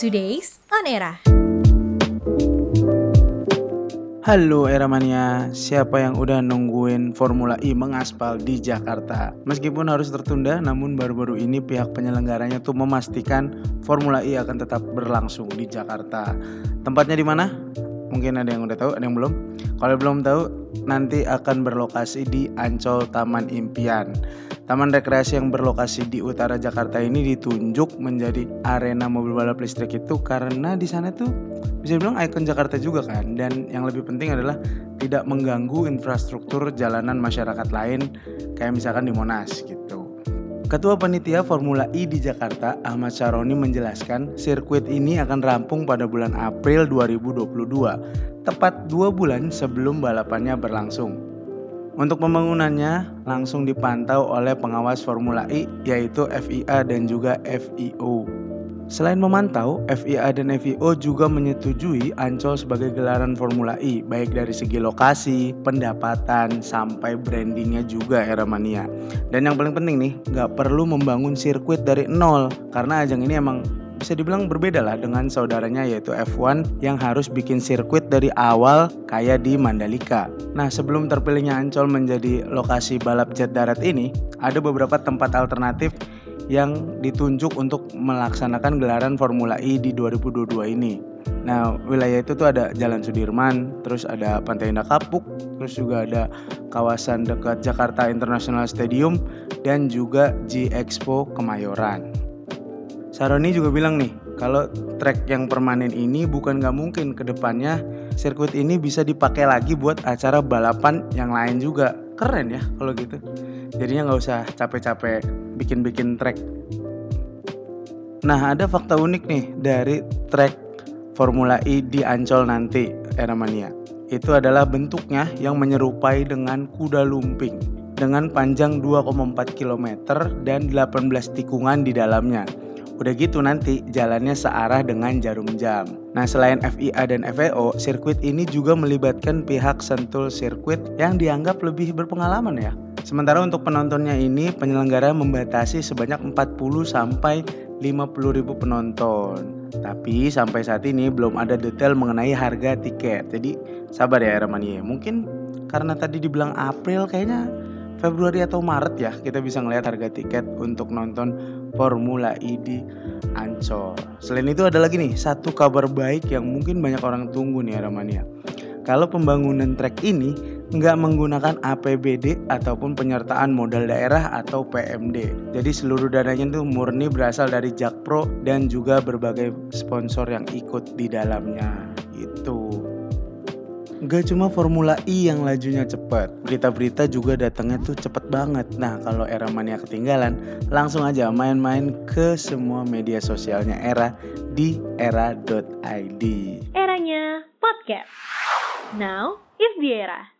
Today's On Era. Halo Era Mania, siapa yang udah nungguin Formula E mengaspal di Jakarta? Meskipun harus tertunda, namun baru-baru ini pihak penyelenggaranya tuh memastikan Formula E akan tetap berlangsung di Jakarta. Tempatnya di mana? Mungkin ada yang udah tahu, ada yang belum. Kalau belum tahu, nanti akan berlokasi di Ancol Taman Impian. Taman rekreasi yang berlokasi di utara Jakarta ini ditunjuk menjadi arena mobil balap listrik itu karena di sana tuh bisa bilang ikon Jakarta juga kan dan yang lebih penting adalah tidak mengganggu infrastruktur jalanan masyarakat lain kayak misalkan di Monas gitu. Ketua Panitia Formula E di Jakarta, Ahmad Syaroni menjelaskan sirkuit ini akan rampung pada bulan April 2022, tepat dua bulan sebelum balapannya berlangsung. Untuk pembangunannya langsung dipantau oleh pengawas Formula E yaitu FIA dan juga FIO. Selain memantau, FIA dan FIO juga menyetujui Ancol sebagai gelaran Formula E, baik dari segi lokasi, pendapatan, sampai brandingnya juga era mania. Dan yang paling penting nih, nggak perlu membangun sirkuit dari nol, karena ajang ini emang bisa dibilang berbeda lah dengan saudaranya yaitu F1 yang harus bikin sirkuit dari awal kayak di Mandalika. Nah sebelum terpilihnya Ancol menjadi lokasi balap jet darat ini, ada beberapa tempat alternatif yang ditunjuk untuk melaksanakan gelaran Formula E di 2022 ini. Nah, wilayah itu tuh ada Jalan Sudirman, terus ada Pantai Indah Kapuk, terus juga ada kawasan dekat Jakarta International Stadium dan juga G Expo Kemayoran. Saroni juga bilang nih, kalau track yang permanen ini bukan nggak mungkin ke depannya sirkuit ini bisa dipakai lagi buat acara balapan yang lain juga. Keren ya kalau gitu. Jadinya nggak usah capek-capek bikin-bikin track. Nah ada fakta unik nih dari track Formula E di Ancol nanti, Eramania. Itu adalah bentuknya yang menyerupai dengan kuda lumping dengan panjang 2,4 km dan 18 tikungan di dalamnya. Udah gitu nanti jalannya searah dengan jarum jam. Nah selain FIA dan FAO, sirkuit ini juga melibatkan pihak sentul sirkuit yang dianggap lebih berpengalaman ya. Sementara untuk penontonnya ini penyelenggara membatasi sebanyak 40 sampai 50 ribu penonton. Tapi sampai saat ini belum ada detail mengenai harga tiket. Jadi sabar ya Ramania. Mungkin karena tadi dibilang April kayaknya Februari atau Maret ya kita bisa ngelihat harga tiket untuk nonton Formula E di Ancol. Selain itu ada lagi nih satu kabar baik yang mungkin banyak orang tunggu nih Ramania. Kalau pembangunan trek ini nggak menggunakan APBD ataupun penyertaan modal daerah atau PMD. Jadi seluruh dananya itu murni berasal dari Jakpro dan juga berbagai sponsor yang ikut di dalamnya. Itu. Gak cuma Formula E yang lajunya cepat, berita-berita juga datangnya tuh cepet banget. Nah kalau era mania ketinggalan, langsung aja main-main ke semua media sosialnya era di era.id. Eranya podcast. Now is the era.